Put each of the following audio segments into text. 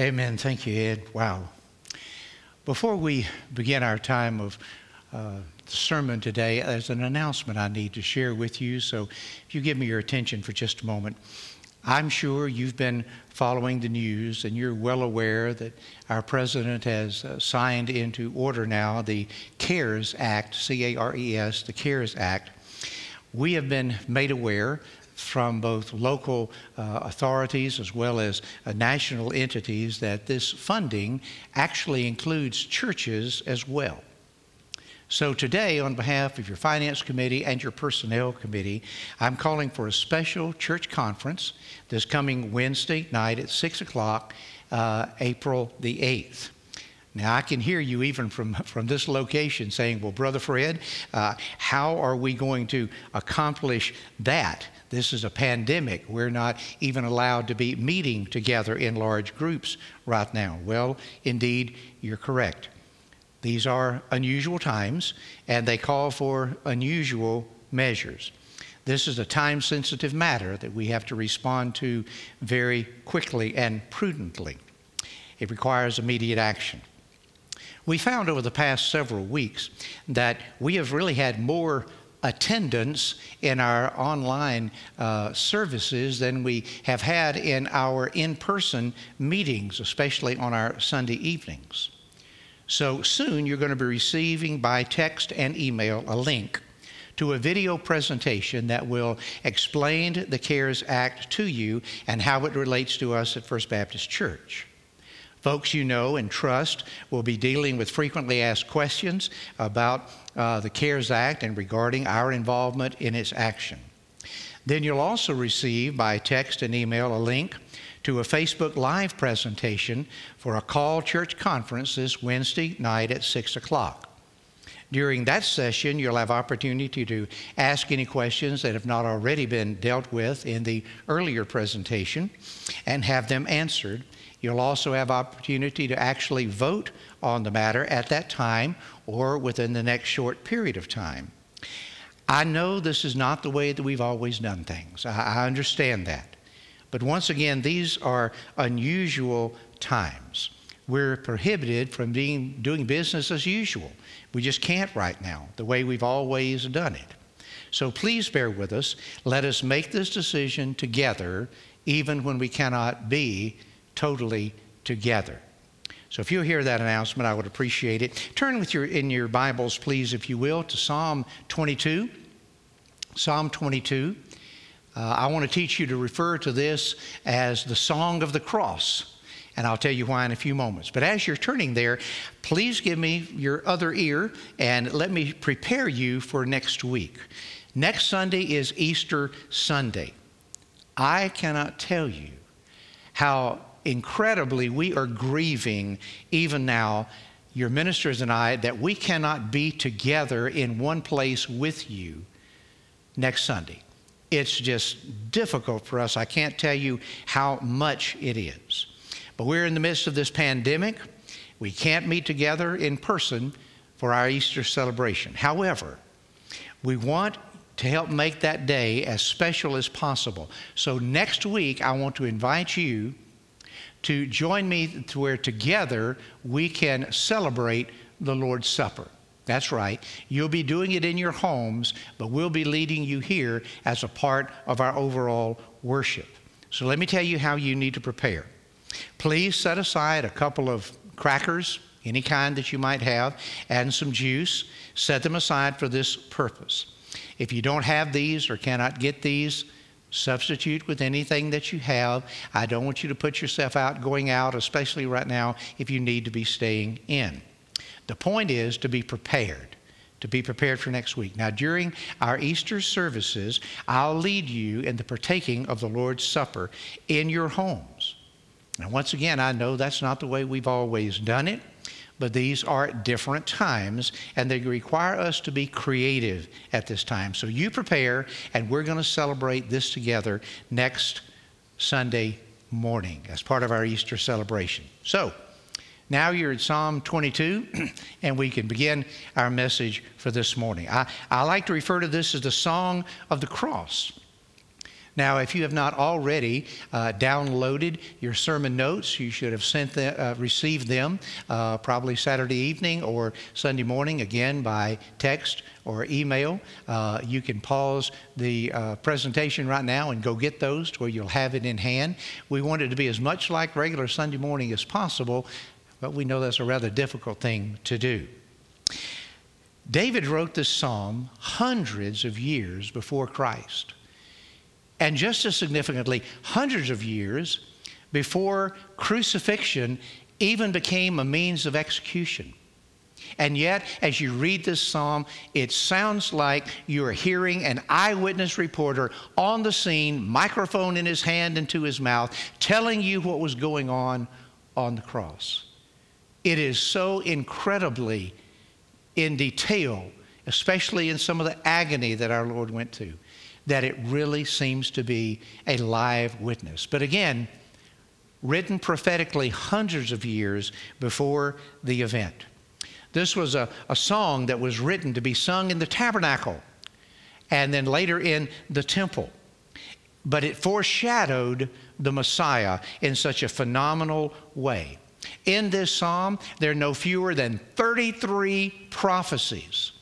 Amen. Thank you, Ed. Wow. Before we begin our time of uh, sermon today, there's an announcement I need to share with you. So if you give me your attention for just a moment. I'm sure you've been following the news and you're well aware that our president has uh, signed into order now the CARES Act, C A R E S, the CARES Act. We have been made aware from both local uh, authorities as well as uh, national entities that this funding actually includes churches as well. So, today, on behalf of your Finance Committee and your Personnel Committee, I'm calling for a special church conference this coming Wednesday night at 6 o'clock, uh, April the 8th. Now, I can hear you even from, from this location saying, Well, Brother Fred, uh, how are we going to accomplish that? This is a pandemic. We're not even allowed to be meeting together in large groups right now. Well, indeed, you're correct. These are unusual times, and they call for unusual measures. This is a time sensitive matter that we have to respond to very quickly and prudently. It requires immediate action. We found over the past several weeks that we have really had more attendance in our online uh, services than we have had in our in person meetings, especially on our Sunday evenings. So soon you're going to be receiving by text and email a link to a video presentation that will explain the CARES Act to you and how it relates to us at First Baptist Church. Folks you know and trust will be dealing with frequently asked questions about uh, the CARES Act and regarding our involvement in its action. Then you'll also receive by text and email a link to a Facebook Live presentation for a call church conference this Wednesday night at 6 o'clock. During that session, you'll have opportunity to ask any questions that have not already been dealt with in the earlier presentation and have them answered. You'll also have opportunity to actually vote on the matter at that time or within the next short period of time. I know this is not the way that we've always done things. I, understand that. But once again, these are unusual times. We're prohibited from being, doing business as usual. We just can't right now, the way we've always done it. So please bear with us. Let us make this decision together, even when we cannot be totally together. So if you hear that announcement, I would appreciate it. Turn with your in your Bibles, please, if you will, to Psalm 22. Psalm 22. Uh, I want to teach you to refer to this as the Song of the Cross. And I'll tell you why in a few moments. But as you're turning there, please give me your other ear and let me prepare you for next week. Next Sunday is Easter Sunday. I cannot tell you how incredibly we are grieving even now, your ministers and I, that we cannot be together in one place with you next Sunday. It's just difficult for us. I can't tell you how much it is. But we're in the midst of this pandemic. We can't meet together in person for our Easter celebration. However, we want to help make that day as special as possible. So next week, I want to invite you to join me to where together we can celebrate the Lord's Supper. That's right. You'll be doing it in your homes, but we'll be leading you here as a part of our overall worship. So let me tell you how you need to prepare. Please set aside a couple of crackers, any kind that you might have, and some juice. Set them aside for this purpose. If you don't have these or cannot get these, Substitute with anything that you have. I don't want you to put yourself out going out, especially right now if you need to be staying in. The point is to be prepared, to be prepared for next week. Now, during our Easter services, I'll lead you in the partaking of the Lord's Supper in your homes. Now, once again, I know that's not the way we've always done it but these are different times and they require us to be creative at this time. So you prepare, and we're going to celebrate this together next Sunday morning as part of our Easter celebration. So now you're at Psalm 22, and we can begin our message for this morning. I, I like to refer to this as the Song of the Cross. Now, if you have not already uh, downloaded your sermon notes, you should have sent them, uh, received them uh, probably Saturday evening or Sunday morning, again by text or email. Uh, you can pause the uh, presentation right now and go get those to where you'll have it in hand. We want it to be as much like regular Sunday morning as possible, but we know that's a rather difficult thing to do. David wrote this psalm hundreds of years before Christ. And just as significantly, hundreds of years before crucifixion even became a means of execution. And yet, as you read this psalm, it sounds like you're hearing an eyewitness reporter on the scene, microphone in his hand and to his mouth, telling you what was going on on the cross. It is so incredibly in detail, especially in some of the agony that our Lord went to that it really seems to be a live witness. But again, written prophetically hundreds of years before the event. This was a, a song that was written to be sung in the tabernacle and then later in the temple. But it foreshadowed the Messiah in such a phenomenal way. In this psalm, there are no fewer than 33 prophecies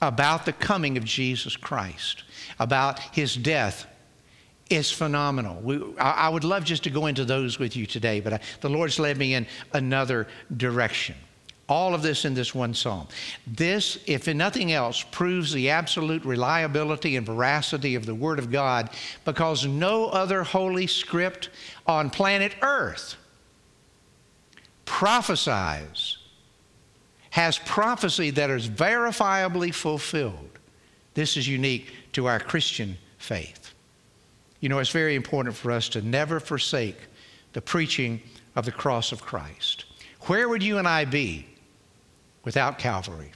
about the coming of Jesus Christ about his death is phenomenal. We, I, would love just to go into those with you today, but I, the Lord's led me in another direction. All of this in this one psalm. This, if in nothing else, proves the absolute reliability and veracity of the Word of God because no other holy script on planet Earth prophesies, has prophecy that is verifiably fulfilled. This is unique to our Christian faith. You know, it's very important for us to never forsake the preaching of the cross of Christ. Where would you and I be without Calvary?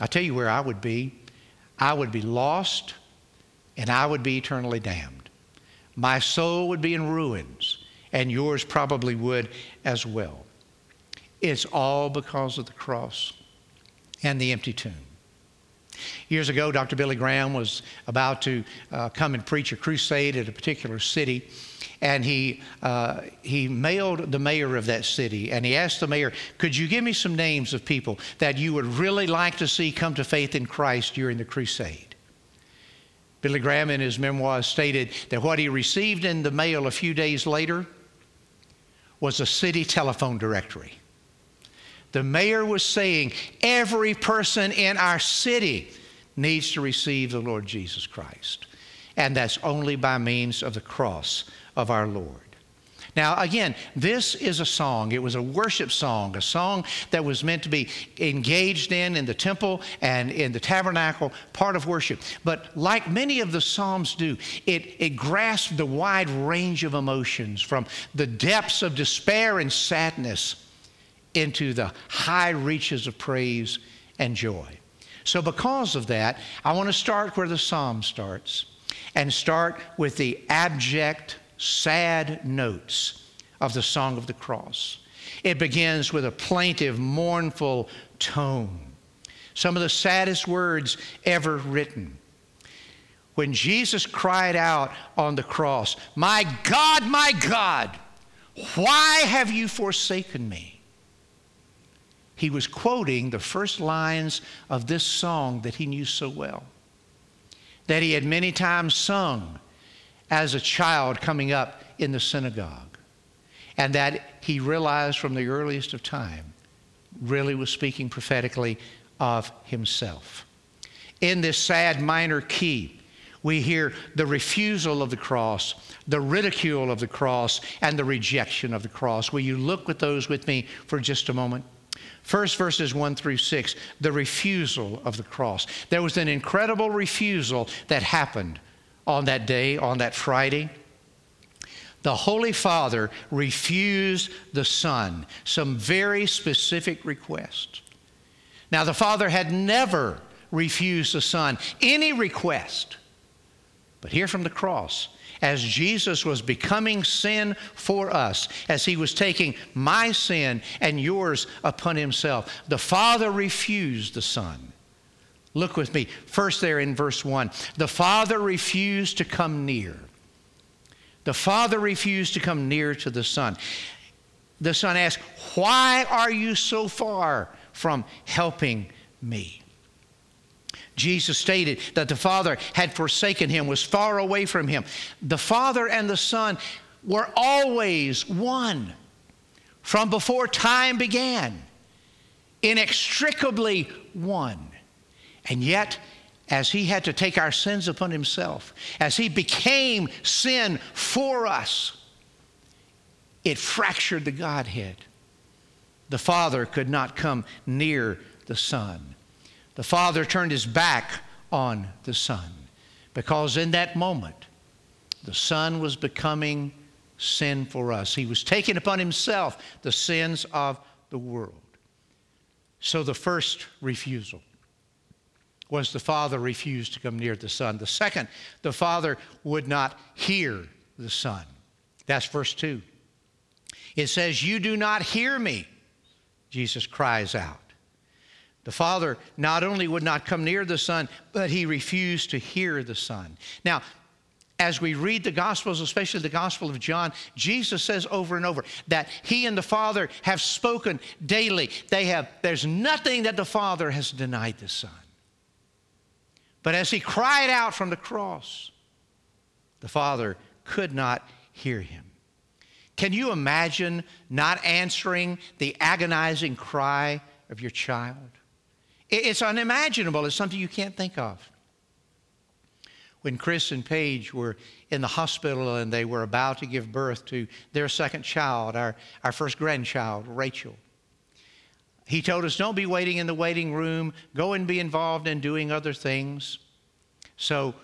I'll tell you where I would be. I would be lost and I would be eternally damned. My soul would be in ruins, and yours probably would as well. It's all because of the cross and the empty tomb. Years ago, Dr. Billy Graham was about to uh, come and preach a crusade at a particular city, and he, uh, he mailed the mayor of that city, and he asked the mayor, Could you give me some names of people that you would really like to see come to faith in Christ during the crusade? Billy Graham, in his memoirs, stated that what he received in the mail a few days later was a city telephone directory. The mayor was saying every person in our city needs to receive the Lord Jesus Christ. And that's only by means of the cross of our Lord. Now, again, this is a song. It was a worship song, a song that was meant to be engaged in in the temple and in the tabernacle, part of worship. But like many of the Psalms do, it, it grasped the wide range of emotions from the depths of despair and sadness into the high reaches of praise and joy. So, because of that, I want to start where the psalm starts and start with the abject, sad notes of the Song of the Cross. It begins with a plaintive, mournful tone. Some of the saddest words ever written. When Jesus cried out on the cross, My God, my God, why have you forsaken me? He was quoting the first lines of this song that he knew so well, that he had many times sung as a child coming up in the synagogue, and that he realized from the earliest of time really was speaking prophetically of himself. In this sad minor key, we hear the refusal of the cross, the ridicule of the cross, and the rejection of the cross. Will you look with those with me for just a moment? First, verses 1 through 6, the refusal of the cross. There was an incredible refusal that happened on that day, on that Friday. The Holy Father refused the Son some very specific requests. Now, the Father had never refused the Son any request. But here from the cross, as Jesus was becoming sin for us, as he was taking my sin and yours upon himself. The Father refused the Son. Look with me, first there in verse 1. The Father refused to come near. The Father refused to come near to the Son. The Son asked, Why are you so far from helping me? Jesus stated that the Father had forsaken him, was far away from him. The Father and the Son were always one from before time began, inextricably one. And yet, as he had to take our sins upon himself, as he became sin for us, it fractured the Godhead. The Father could not come near the Son. The Father turned his back on the Son because in that moment, the Son was becoming sin for us. He was taking upon himself the sins of the world. So the first refusal was the Father refused to come near the Son. The second, the Father would not hear the Son. That's verse 2. It says, You do not hear me, Jesus cries out. The Father not only would not come near the Son, but he refused to hear the Son. Now, as we read the Gospels, especially the Gospel of John, Jesus says over and over that he and the Father have spoken daily. They have, there's nothing that the Father has denied the Son. But as he cried out from the cross, the Father could not hear him. Can you imagine not answering the agonizing cry of your child? It's unimaginable. It's something you can't think of. When Chris and Paige were in the hospital and they were about to give birth to their second child, our, our first grandchild, Rachel, he told us, Don't be waiting in the waiting room, go and be involved in doing other things. So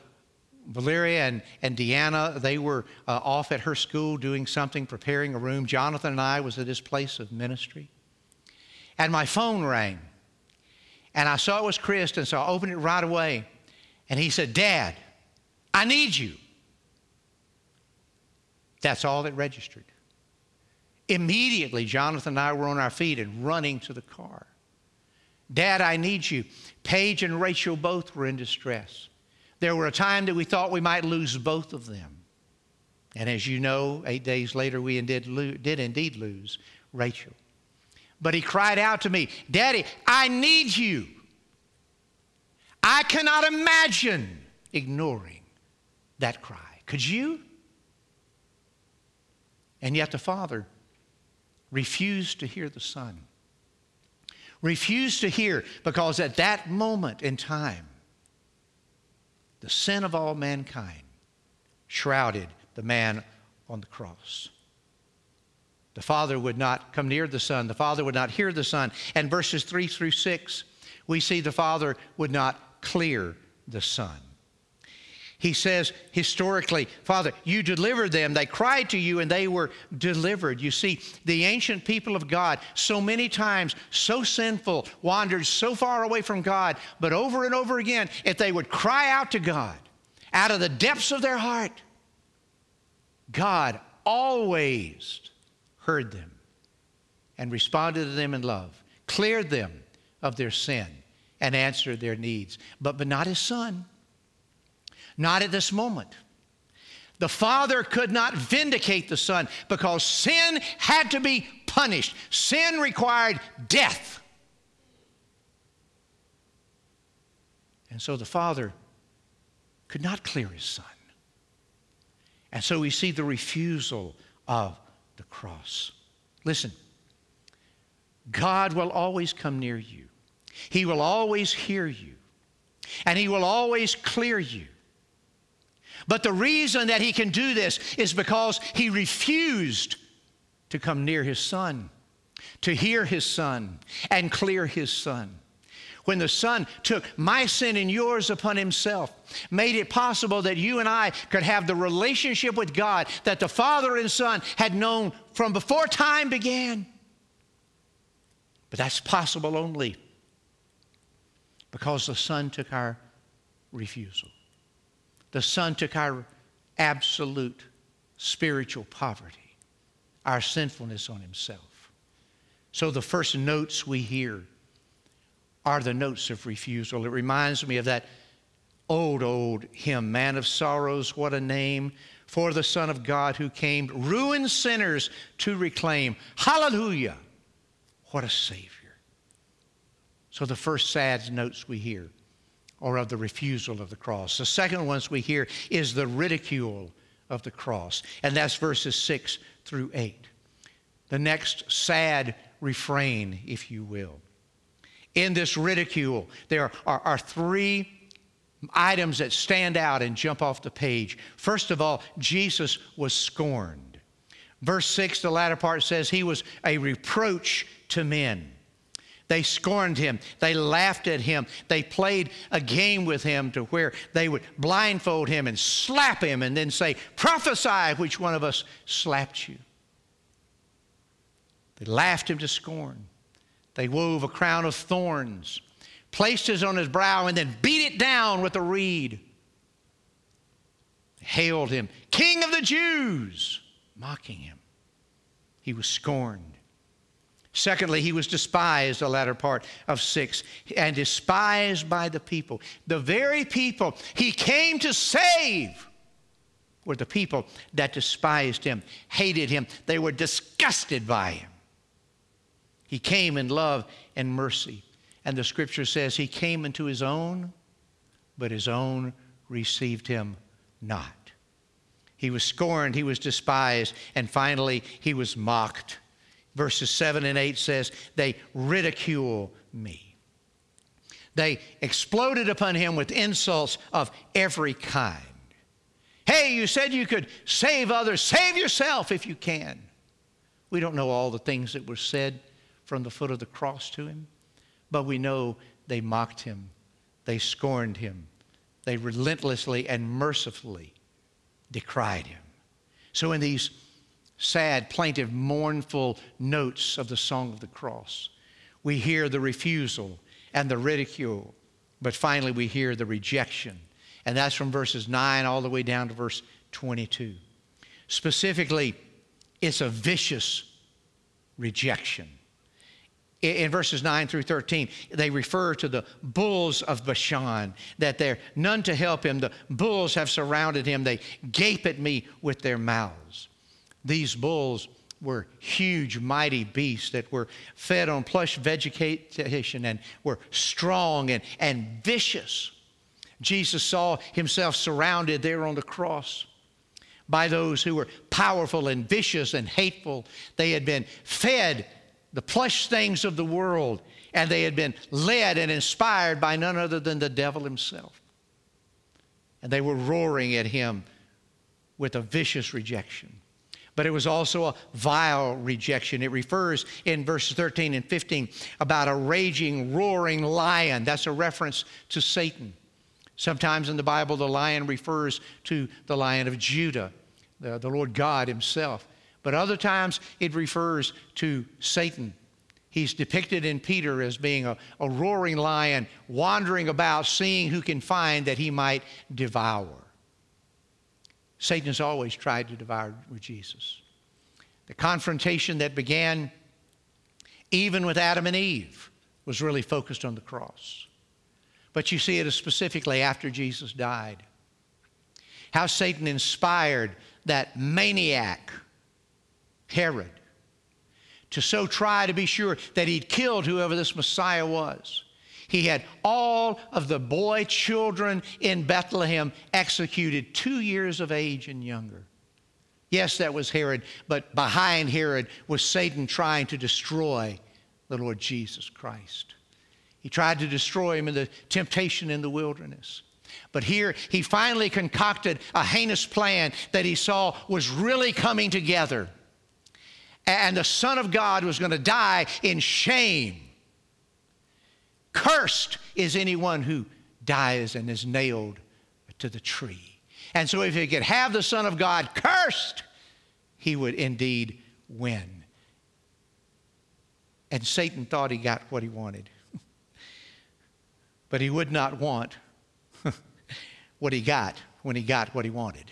Valeria and, and Deanna, they were uh, off at her school doing something, preparing a room. Jonathan and I was at his place of ministry. And my phone rang. And I saw it was Chris, and so I opened it right away. And he said, Dad, I need you. That's all that registered. Immediately, Jonathan and I were on our feet and running to the car. Dad, I need you. Paige and Rachel both were in distress. There were a time that we thought we might lose both of them. And as you know, eight days later, we did, did indeed lose Rachel. But he cried out to me, Daddy, I need you. I cannot imagine ignoring that cry. Could you? And yet the Father refused to hear the Son. Refused to hear because at that moment in time, the sin of all mankind shrouded the man on the cross. The Father would not come near the Son. The Father would not hear the Son. And verses 3 through 6, we see the Father would not clear the Son. He says historically, Father, you delivered them. They cried to you and they were delivered. You see, the ancient people of God, so many times, so sinful, wandered so far away from God, but over and over again, if they would cry out to God out of the depths of their heart, God always heard them and responded to them in love, cleared them of their sin, and answered their needs. But, but not his son. Not at this moment. The Father could not vindicate the Son because sin had to be punished. Sin required death. And so the Father could not clear his Son. And so we see the refusal of the cross. Listen, God will always come near you, He will always hear you, and He will always clear you. But the reason that He can do this is because He refused to come near His Son, to hear His Son, and clear His Son when the Son took my sin and yours upon Himself, made it possible that you and I could have the relationship with God that the Father and Son had known from before time began. But that's possible only because the Son took our refusal. The Son took our absolute spiritual poverty, our sinfulness on Himself. So the first notes we hear are the notes of refusal. It reminds me of that old, old hymn, Man of Sorrows, what a name for the Son of God who came, ruin sinners to reclaim. Hallelujah! What a Savior. So, the first sad notes we hear are of the refusal of the cross. The second ones we hear is the ridicule of the cross, and that's verses 6 through 8. The next sad refrain, if you will. In this ridicule, there are, are three items that stand out and jump off the page. First of all, Jesus was scorned. Verse 6, the latter part says, He was a reproach to men. They scorned him. They laughed at him. They played a game with him to where they would blindfold him and slap him and then say, Prophesy which one of us slapped you. They laughed him to scorn. They wove a crown of thorns placed it on his brow, and then beat it down with a reed. Hailed him, King of the Jews, mocking him. He was scorned. Secondly, he was despised, the latter part of six, and despised by the people. The very people he came to save were the people that despised him, hated him. They were disgusted by him. He came in love and mercy. And the scripture says he came into his own, but his own received him not. He was scorned, he was despised, and finally he was mocked. Verses 7 and 8 says, They ridicule me. They exploded upon him with insults of every kind. Hey, you said you could save others. Save yourself if you can. We don't know all the things that were said from the foot of the cross to him. But we know they mocked him, they scorned him, they relentlessly and mercifully decried him. So, in these sad, plaintive, mournful notes of the Song of the Cross, we hear the refusal and the ridicule, but finally we hear the rejection. And that's from verses 9 all the way down to verse 22. Specifically, it's a vicious rejection in verses 9 through 13, they refer to the bulls of Bashan, that they're none to help him. The bulls have surrounded him. They gape at me with their mouths. These bulls were huge, mighty beasts that were fed on plush vegetation and were strong and, and vicious. Jesus saw himself surrounded there on the cross by those who were powerful and vicious and hateful. They had been fed the plush things of the world, and they had been led and inspired by none other than the devil himself. And they were roaring at him with a vicious rejection. But it was also a vile rejection. It refers in verses 13 and 15 about a raging, roaring lion. That's a reference to Satan. Sometimes in the Bible, the lion refers to the lion of Judah, the, the Lord God Himself. But other times it refers to Satan. He's depicted in Peter as being a, a roaring lion, wandering about, seeing who can find that he might devour. Satan has always tried to devour Jesus. The confrontation that began even with Adam and Eve was really focused on the cross. But you see it specifically after Jesus died. How Satan inspired that maniac Herod, to so try to be sure that he'd killed whoever this Messiah was. He had all of the boy children in Bethlehem executed two years of age and younger. Yes, that was Herod, but behind Herod was Satan trying to destroy the Lord Jesus Christ. He tried to destroy him in the temptation in the wilderness. But here he finally concocted a heinous plan that he saw was really coming together and the Son of God was going to die in shame. Cursed is anyone who dies and is nailed to the tree. And so, if he could have the Son of God cursed, he would indeed win. And Satan thought he got what he wanted. but he would not want what he got when he got what he wanted.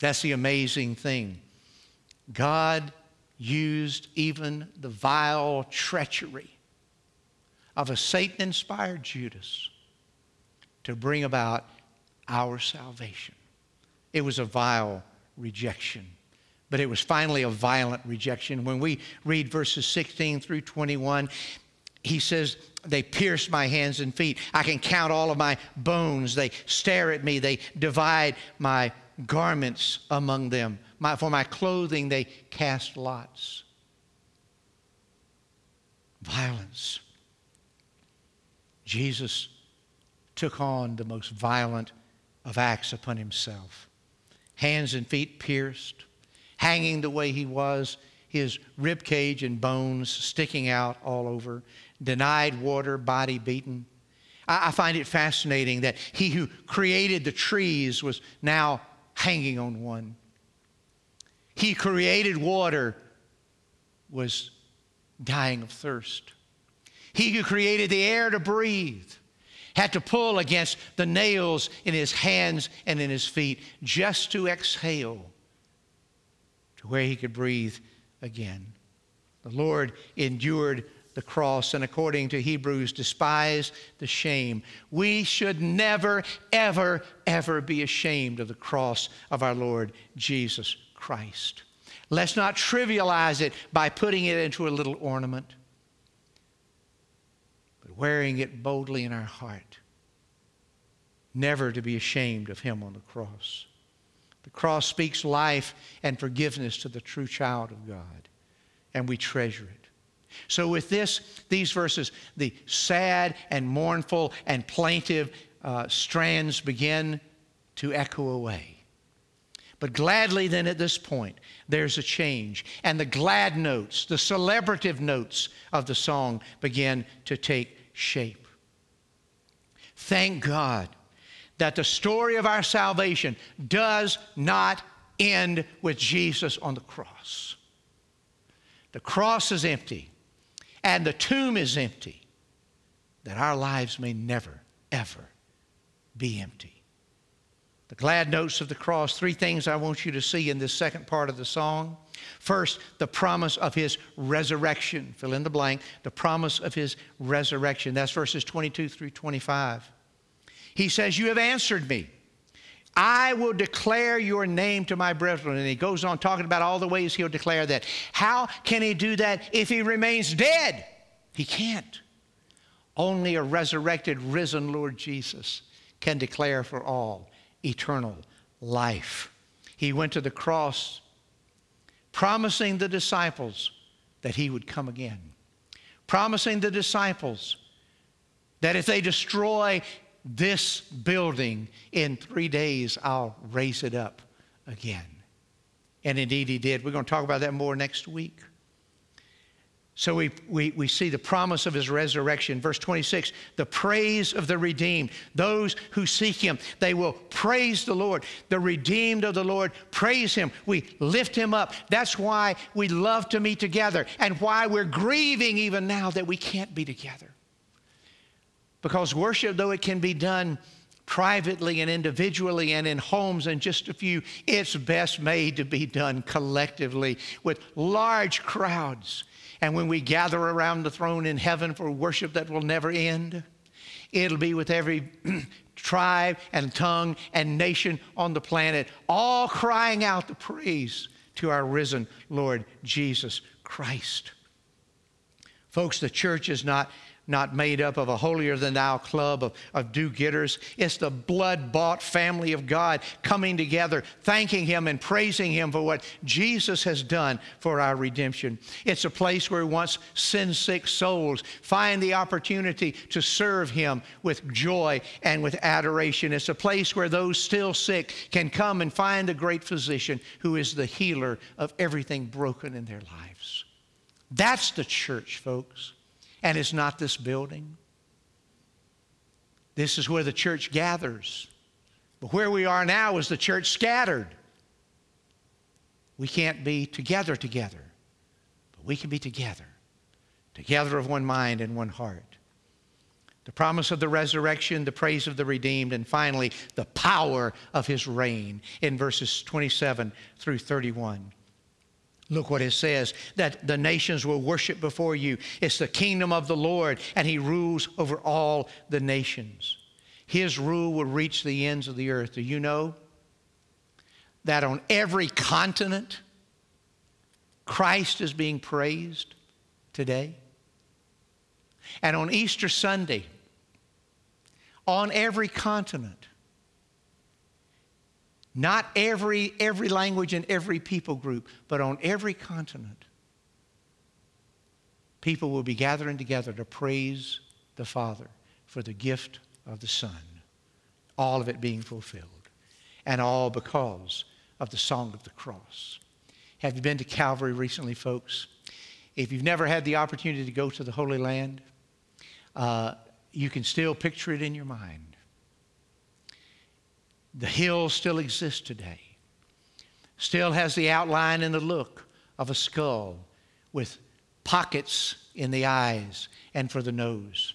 That's the amazing thing God used even the vile treachery of a Satan inspired Judas to bring about our salvation It was a vile rejection. But it was finally a violent rejection. When we read verses 16 through 21, he says, They pierce my hands and feet. I can count all of my bones. They stare at me. They divide my garments among them. My, for my clothing, they cast lots. Violence. Jesus took on the most violent of acts upon himself. Hands and feet pierced, hanging the way he was, his rib cage and bones sticking out all over, denied water, body beaten. I, I find it fascinating that he who created the trees was now hanging on one. He created water was dying of thirst. He who created the air to breathe had to pull against the nails in his hands and in his feet just to exhale to where he could breathe again. The Lord endured the cross and according to Hebrews despised the shame. We should never, ever, ever be ashamed of the cross of our Lord Jesus Christ. Let's not trivialize it by putting it into a little ornament but wearing it boldly in our heart, never to be ashamed of Him on the cross. The cross speaks life and forgiveness to the true child of God, and we treasure it. So, with this, these verses, the sad and mournful and plaintive uh, strands begin to echo away. But gladly, then, at this point, there's a change. And the glad notes, the celebrative notes of the song begin to take shape. Thank God that the story of our salvation does not end with Jesus on the cross. The cross is empty and the tomb is empty, that our lives may never, ever be empty. The glad notes of the cross, three things I want you to see in this second part of the song. First, the promise of his resurrection. Fill in the blank. The promise of his resurrection. That's verses 22 through 25. He says, You have answered me. I will declare your name to my brethren. And he goes on talking about all the ways he'll declare that. How can he do that if he remains dead? He can't. Only a resurrected, risen Lord Jesus can declare for all eternal life. He went to the cross promising the disciples that he would come again, promising the disciples that if they destroy this building in three days, I'll raise it up again. And indeed, he did. We're going to talk about that more next week. So we, we, we see the promise of his resurrection. Verse 26 the praise of the redeemed. Those who seek him, they will praise the Lord. The redeemed of the Lord praise him. We lift him up. That's why we love to meet together and why we're grieving even now that we can't be together. Because worship, though it can be done privately and individually and in homes and just a few, it's best made to be done collectively with large crowds and when we gather around the throne in heaven for worship that will never end, it'll be with every tribe and tongue and nation on the planet, all crying out the praise to our risen Lord Jesus Christ. Folks, the church is not not made up of a holier than thou club of, of do getters. It's the blood bought family of God coming together, thanking Him and praising Him for what Jesus has done for our redemption. It's a place where once sin sick souls find the opportunity to serve Him with joy and with adoration. It's a place where those still sick can come and find a great physician who is the healer of everything broken in their lives. That's the church, folks and it's not this building. This is where the church gathers. But where we are now is the church scattered. We can't be together together, but we can be together, together of one mind and one heart. The promise of the resurrection, the praise of the redeemed, and finally, the power of his reign in verses 27 through 31. Look what it says that the nations will worship before you. It's the kingdom of the Lord, and he rules over all the nations. His rule will reach the ends of the earth. Do you know? that on every continent, Christ is being praised today? And on Easter Sunday, on every continent, not every, every language and every people group, but on every continent, people will be gathering together to praise the Father for the gift of the Son, all of it being fulfilled, and all because of the song of the cross. Have you been to Calvary recently, folks? If you've never had the opportunity to go to the Holy Land, uh, you can still picture it in your mind. The hill still exists today, still has the outline and the look of a skull with pockets in the eyes and for the nose.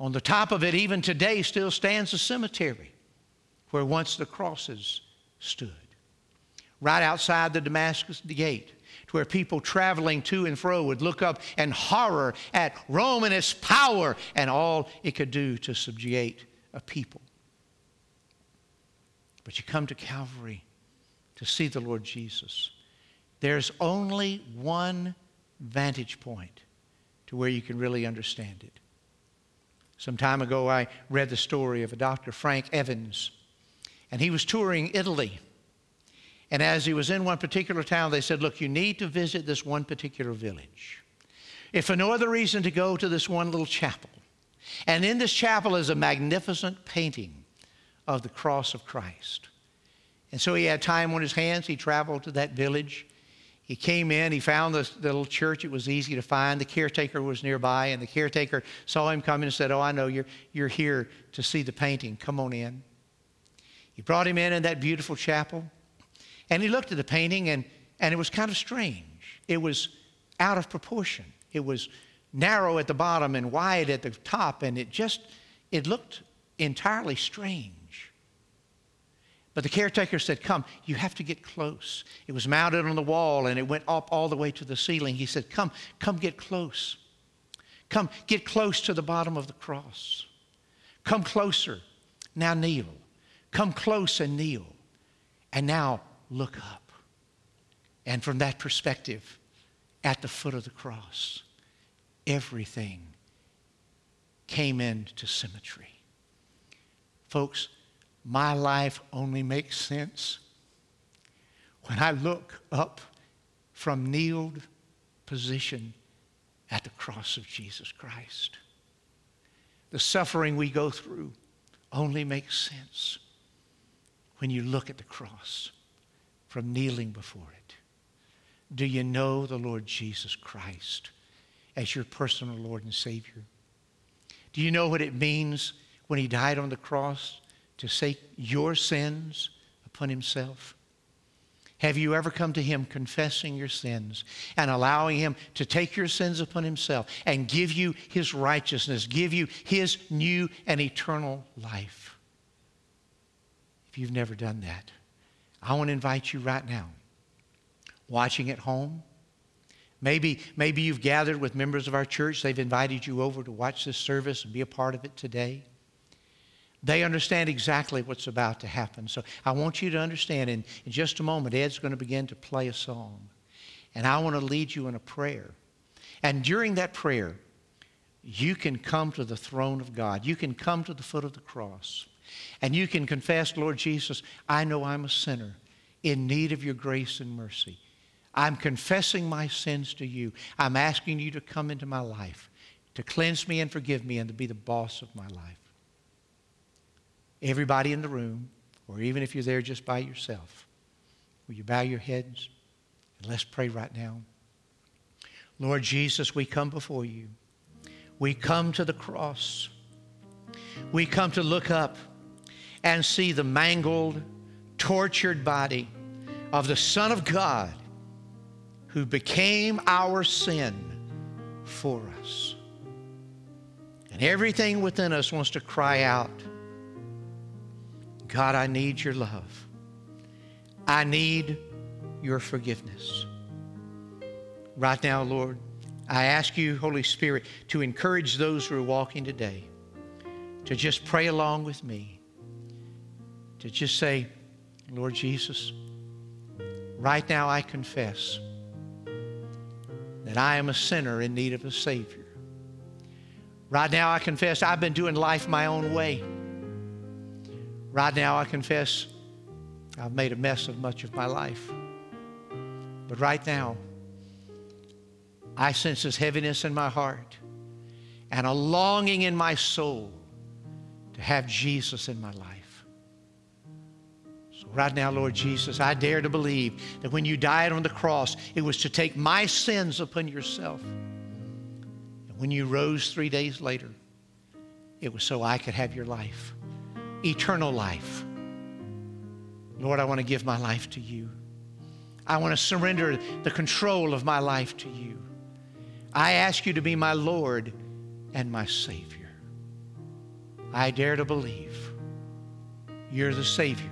On the top of it, even today, still stands a cemetery where once the crosses stood. Right outside the Damascus gate, to where people traveling to and fro would look up in horror at its power and all it could do to subjugate a people. But you come to Calvary to see the Lord Jesus. There's only one vantage point to where you can really understand it. Some time ago, I read the story of a Dr. Frank Evans, and he was touring Italy. And as he was in one particular town, they said, Look, you need to visit this one particular village. If for no other reason, to go to this one little chapel. And in this chapel is a magnificent painting of the cross of Christ. And so he had time on his hands. He traveled to that village. He came in, he found the, the little church. It was easy to find. The caretaker was nearby, and the caretaker saw him coming and said, Oh, I know you're, you're here to see the painting. Come on in. He brought him in in that beautiful chapel, and he looked at the painting, and, and it was kind of strange. It was out of proportion. It was narrow at the bottom and wide at the top, and it just, it looked entirely strange. But the caretaker said, Come, you have to get close. It was mounted on the wall and it went up all the way to the ceiling. He said, Come, come get close. Come, get close to the bottom of the cross. Come closer. Now kneel. Come close and kneel. And now look up. And from that perspective, at the foot of the cross, everything came into symmetry. Folks, my life only makes sense when I look up from kneeled position at the cross of Jesus Christ. The suffering we go through only makes sense when you look at the cross from kneeling before it. Do you know the Lord Jesus Christ as your personal Lord and Savior? Do you know what it means when He died on the cross to take your sins upon himself? Have you ever come to him confessing your sins and allowing him to take your sins upon himself and give you his righteousness, give you his new and eternal life? If you've never done that, I want to invite you right now, watching at home. Maybe, maybe you've gathered with members of our church. They've invited you over to watch this service and be a part of it today. They understand exactly what's about to happen. So I want you to understand in, in just a moment, Ed's going to begin to play a song. And I want to lead you in a prayer. And during that prayer, you can come to the throne of God. You can come to the foot of the cross. And you can confess, Lord Jesus, I know I'm a sinner in need of your grace and mercy. I'm confessing my sins to you. I'm asking you to come into my life, to cleanse me and forgive me, and to be the boss of my life everybody in the room, or even if you're there just by yourself, will you bow your heads and let's pray right now? Lord Jesus, we come before you. We come to the cross. We come to look up and see the mangled, tortured body of the Son of God who became our sin for us. And everything within us wants to cry out God, I need your love. I need your forgiveness. Right now, Lord, I ask you, Holy Spirit, to encourage those who are walking today to just pray along with me, to just say, Lord Jesus, Right now, I confess that I am a sinner in need of a Savior. Right now, I confess I've been doing life my own way. Right now, I confess I've made a mess of much of my life. But right now, I sense this heaviness in my heart and a longing in my soul to have Jesus in my life. So, right now, Lord Jesus, I dare to believe that when you died on the cross, it was to take my sins upon yourself. And when you rose three days later, it was so I could have your life, eternal life. Lord, I want to give my life to you. I want to surrender the control of my life to you. I ask you to be my Lord and my Savior. I dare to believe you're the Savior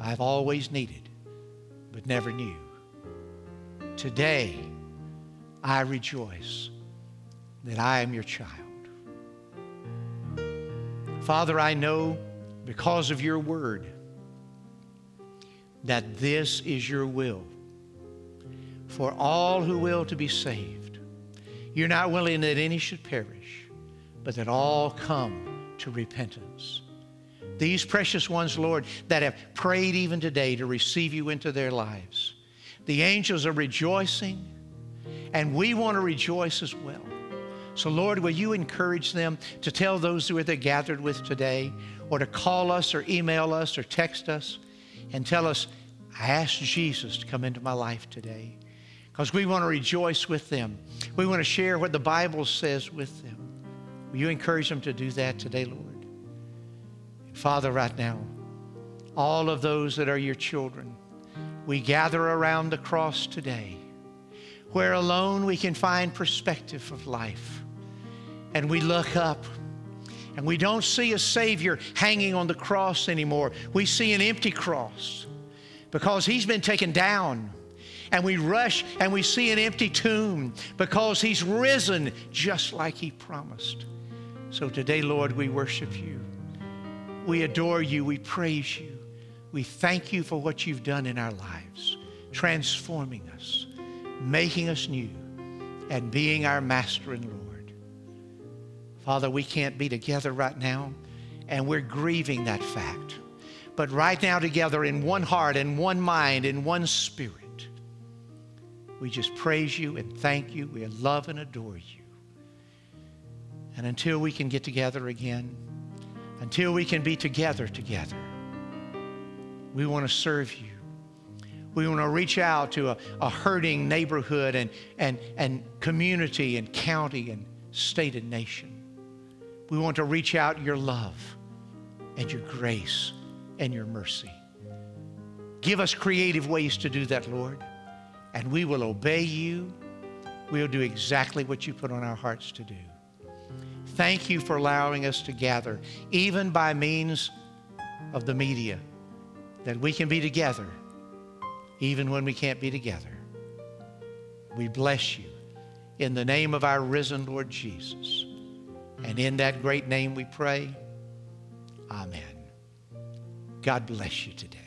I've always needed, but never knew. Today, I rejoice that I am your child. Father, I know because of your word that this is your will for all who will to be saved. You're not willing that any should perish, but that all come to repentance. These precious ones, Lord, that have prayed even today to receive you into their lives, the angels are rejoicing, and we want to rejoice as well. So, Lord, will you encourage them to tell those who are there gathered with today, or to call us, or email us, or text us, and tell us, I asked Jesus to come into my life today because we want to rejoice with them. We want to share what the Bible says with them. Will you encourage them to do that today, Lord? Father, right now, all of those that are your children, we gather around the cross today where alone we can find perspective of life. And we look up and we don't see a Savior hanging on the cross anymore. We see an empty cross because He's been taken down and we rush and we see an empty tomb because he's risen just like he promised. So today, Lord, we worship you. We adore you. We praise you. We thank you for what you've done in our lives, transforming us, making us new, and being our master and Lord. Father, we can't be together right now, and we're grieving that fact. But right now, together in one heart and one mind and one spirit, we just praise you and thank you. We love and adore you. And until we can get together again, until we can be together together, we want to serve you. We want to reach out to a, a hurting neighborhood and, and, and community and county and state and nation. We want to reach out your love and your grace and your mercy. Give us creative ways to do that, Lord and we will obey you. We'll do exactly what you put on our hearts to do. Thank you for allowing us to gather, even by means of the media, that we can be together, even when we can't be together. We bless you in the name of our risen Lord Jesus. And in that great name we pray. Amen. God bless you today.